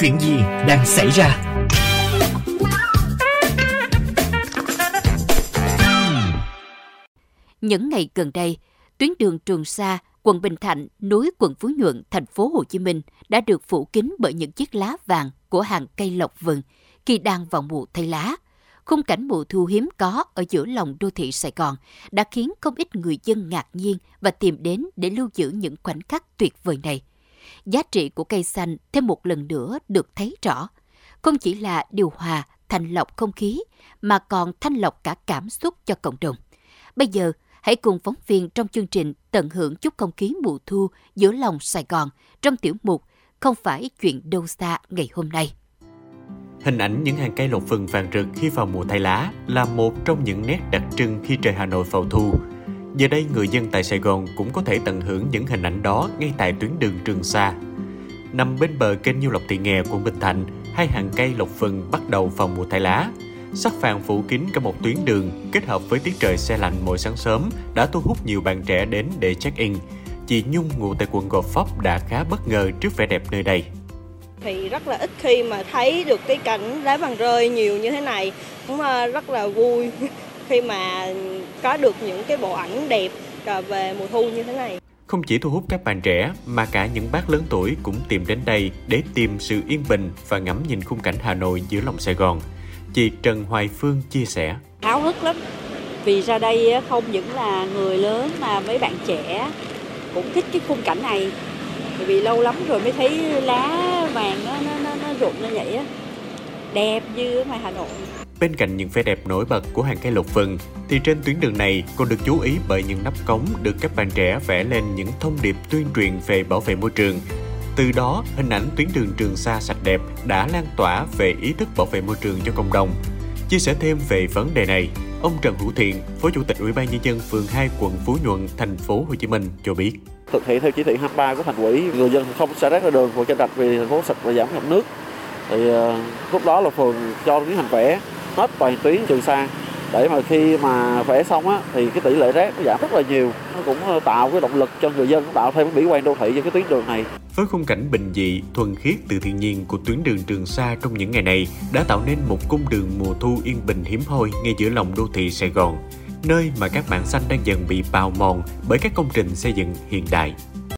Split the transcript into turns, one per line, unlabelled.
Chuyện gì đang xảy ra?
Những ngày gần đây, tuyến đường Trường Sa, quận Bình Thạnh, núi quận Phú Nhuận, thành phố Hồ Chí Minh đã được phủ kín bởi những chiếc lá vàng của hàng cây lộc vừng khi đang vào mùa thay lá. Khung cảnh mùa thu hiếm có ở giữa lòng đô thị Sài Gòn đã khiến không ít người dân ngạc nhiên và tìm đến để lưu giữ những khoảnh khắc tuyệt vời này. Giá trị của cây xanh thêm một lần nữa được thấy rõ. Không chỉ là điều hòa, thanh lọc không khí, mà còn thanh lọc cả cảm xúc cho cộng đồng. Bây giờ, hãy cùng phóng viên trong chương trình tận hưởng chút không khí mùa thu giữa lòng Sài Gòn trong tiểu mục Không phải chuyện đâu xa ngày hôm nay.
Hình ảnh những hàng cây lộc vừng vàng rực khi vào mùa thay lá là một trong những nét đặc trưng khi trời Hà Nội vào thu. Giờ đây người dân tại Sài Gòn cũng có thể tận hưởng những hình ảnh đó ngay tại tuyến đường Trường Sa. Nằm bên bờ kênh Nhiêu Lộc Thị Nghè, quận Bình Thạnh, hai hàng cây lộc vừng bắt đầu vào mùa thay lá. Sắc vàng phủ kín cả một tuyến đường kết hợp với tiết trời xe lạnh mỗi sáng sớm đã thu hút nhiều bạn trẻ đến để check-in. Chị Nhung ngụ tại quận Gò Vấp đã khá bất ngờ trước vẻ đẹp nơi đây
thì rất là ít khi mà thấy được cái cảnh lá vàng rơi nhiều như thế này cũng ờ, rất là vui khi mà có được những cái bộ ảnh đẹp về mùa thu như thế này
không chỉ thu hút các bạn trẻ mà cả những bác lớn tuổi cũng tìm đến đây để tìm sự yên bình và ngắm nhìn khung cảnh Hà Nội giữa lòng Sài Gòn. Chị Trần Hoài Phương chia sẻ.
Háo hức lắm, vì ra đây không những là người lớn mà mấy bạn trẻ cũng thích cái khung cảnh này vì lâu lắm rồi mới thấy lá vàng nó nó nó, nó rụng lên vậy á đẹp như ở ngoài Hà Nội
Bên cạnh những vẻ đẹp nổi bật của hàng cây lục vừng, thì trên tuyến đường này còn được chú ý bởi những nắp cống được các bạn trẻ vẽ lên những thông điệp tuyên truyền về bảo vệ môi trường. Từ đó, hình ảnh tuyến đường Trường Sa sạch đẹp đã lan tỏa về ý thức bảo vệ môi trường cho cộng đồng. Chia sẻ thêm về vấn đề này, ông Trần Hữu Thiện, Phó Chủ tịch Ủy ban nhân dân phường 2 quận Phú Nhuận, thành phố Hồ Chí Minh cho biết
thực hiện theo chỉ thị 23 của thành ủy người dân không xả rác ra đường phường cho Rạch vì thành phố sạch và giảm ngập nước thì uh, lúc đó là phường cho tiến hành vẽ hết toàn tuyến Trường Sa để mà khi mà vẽ xong á, thì cái tỷ lệ rác nó giảm rất là nhiều. Nó cũng ờ, tạo cái động lực cho người dân, tạo thêm cái mỹ quan đô thị cho cái tuyến đường này.
Với khung cảnh bình dị, thuần khiết từ thiên nhiên của tuyến đường Trường Sa trong những ngày này đã tạo nên một cung đường mùa thu yên bình hiếm hoi ngay giữa lòng đô thị Sài Gòn, nơi mà các mảng xanh đang dần bị bào mòn bởi các công trình xây dựng hiện đại.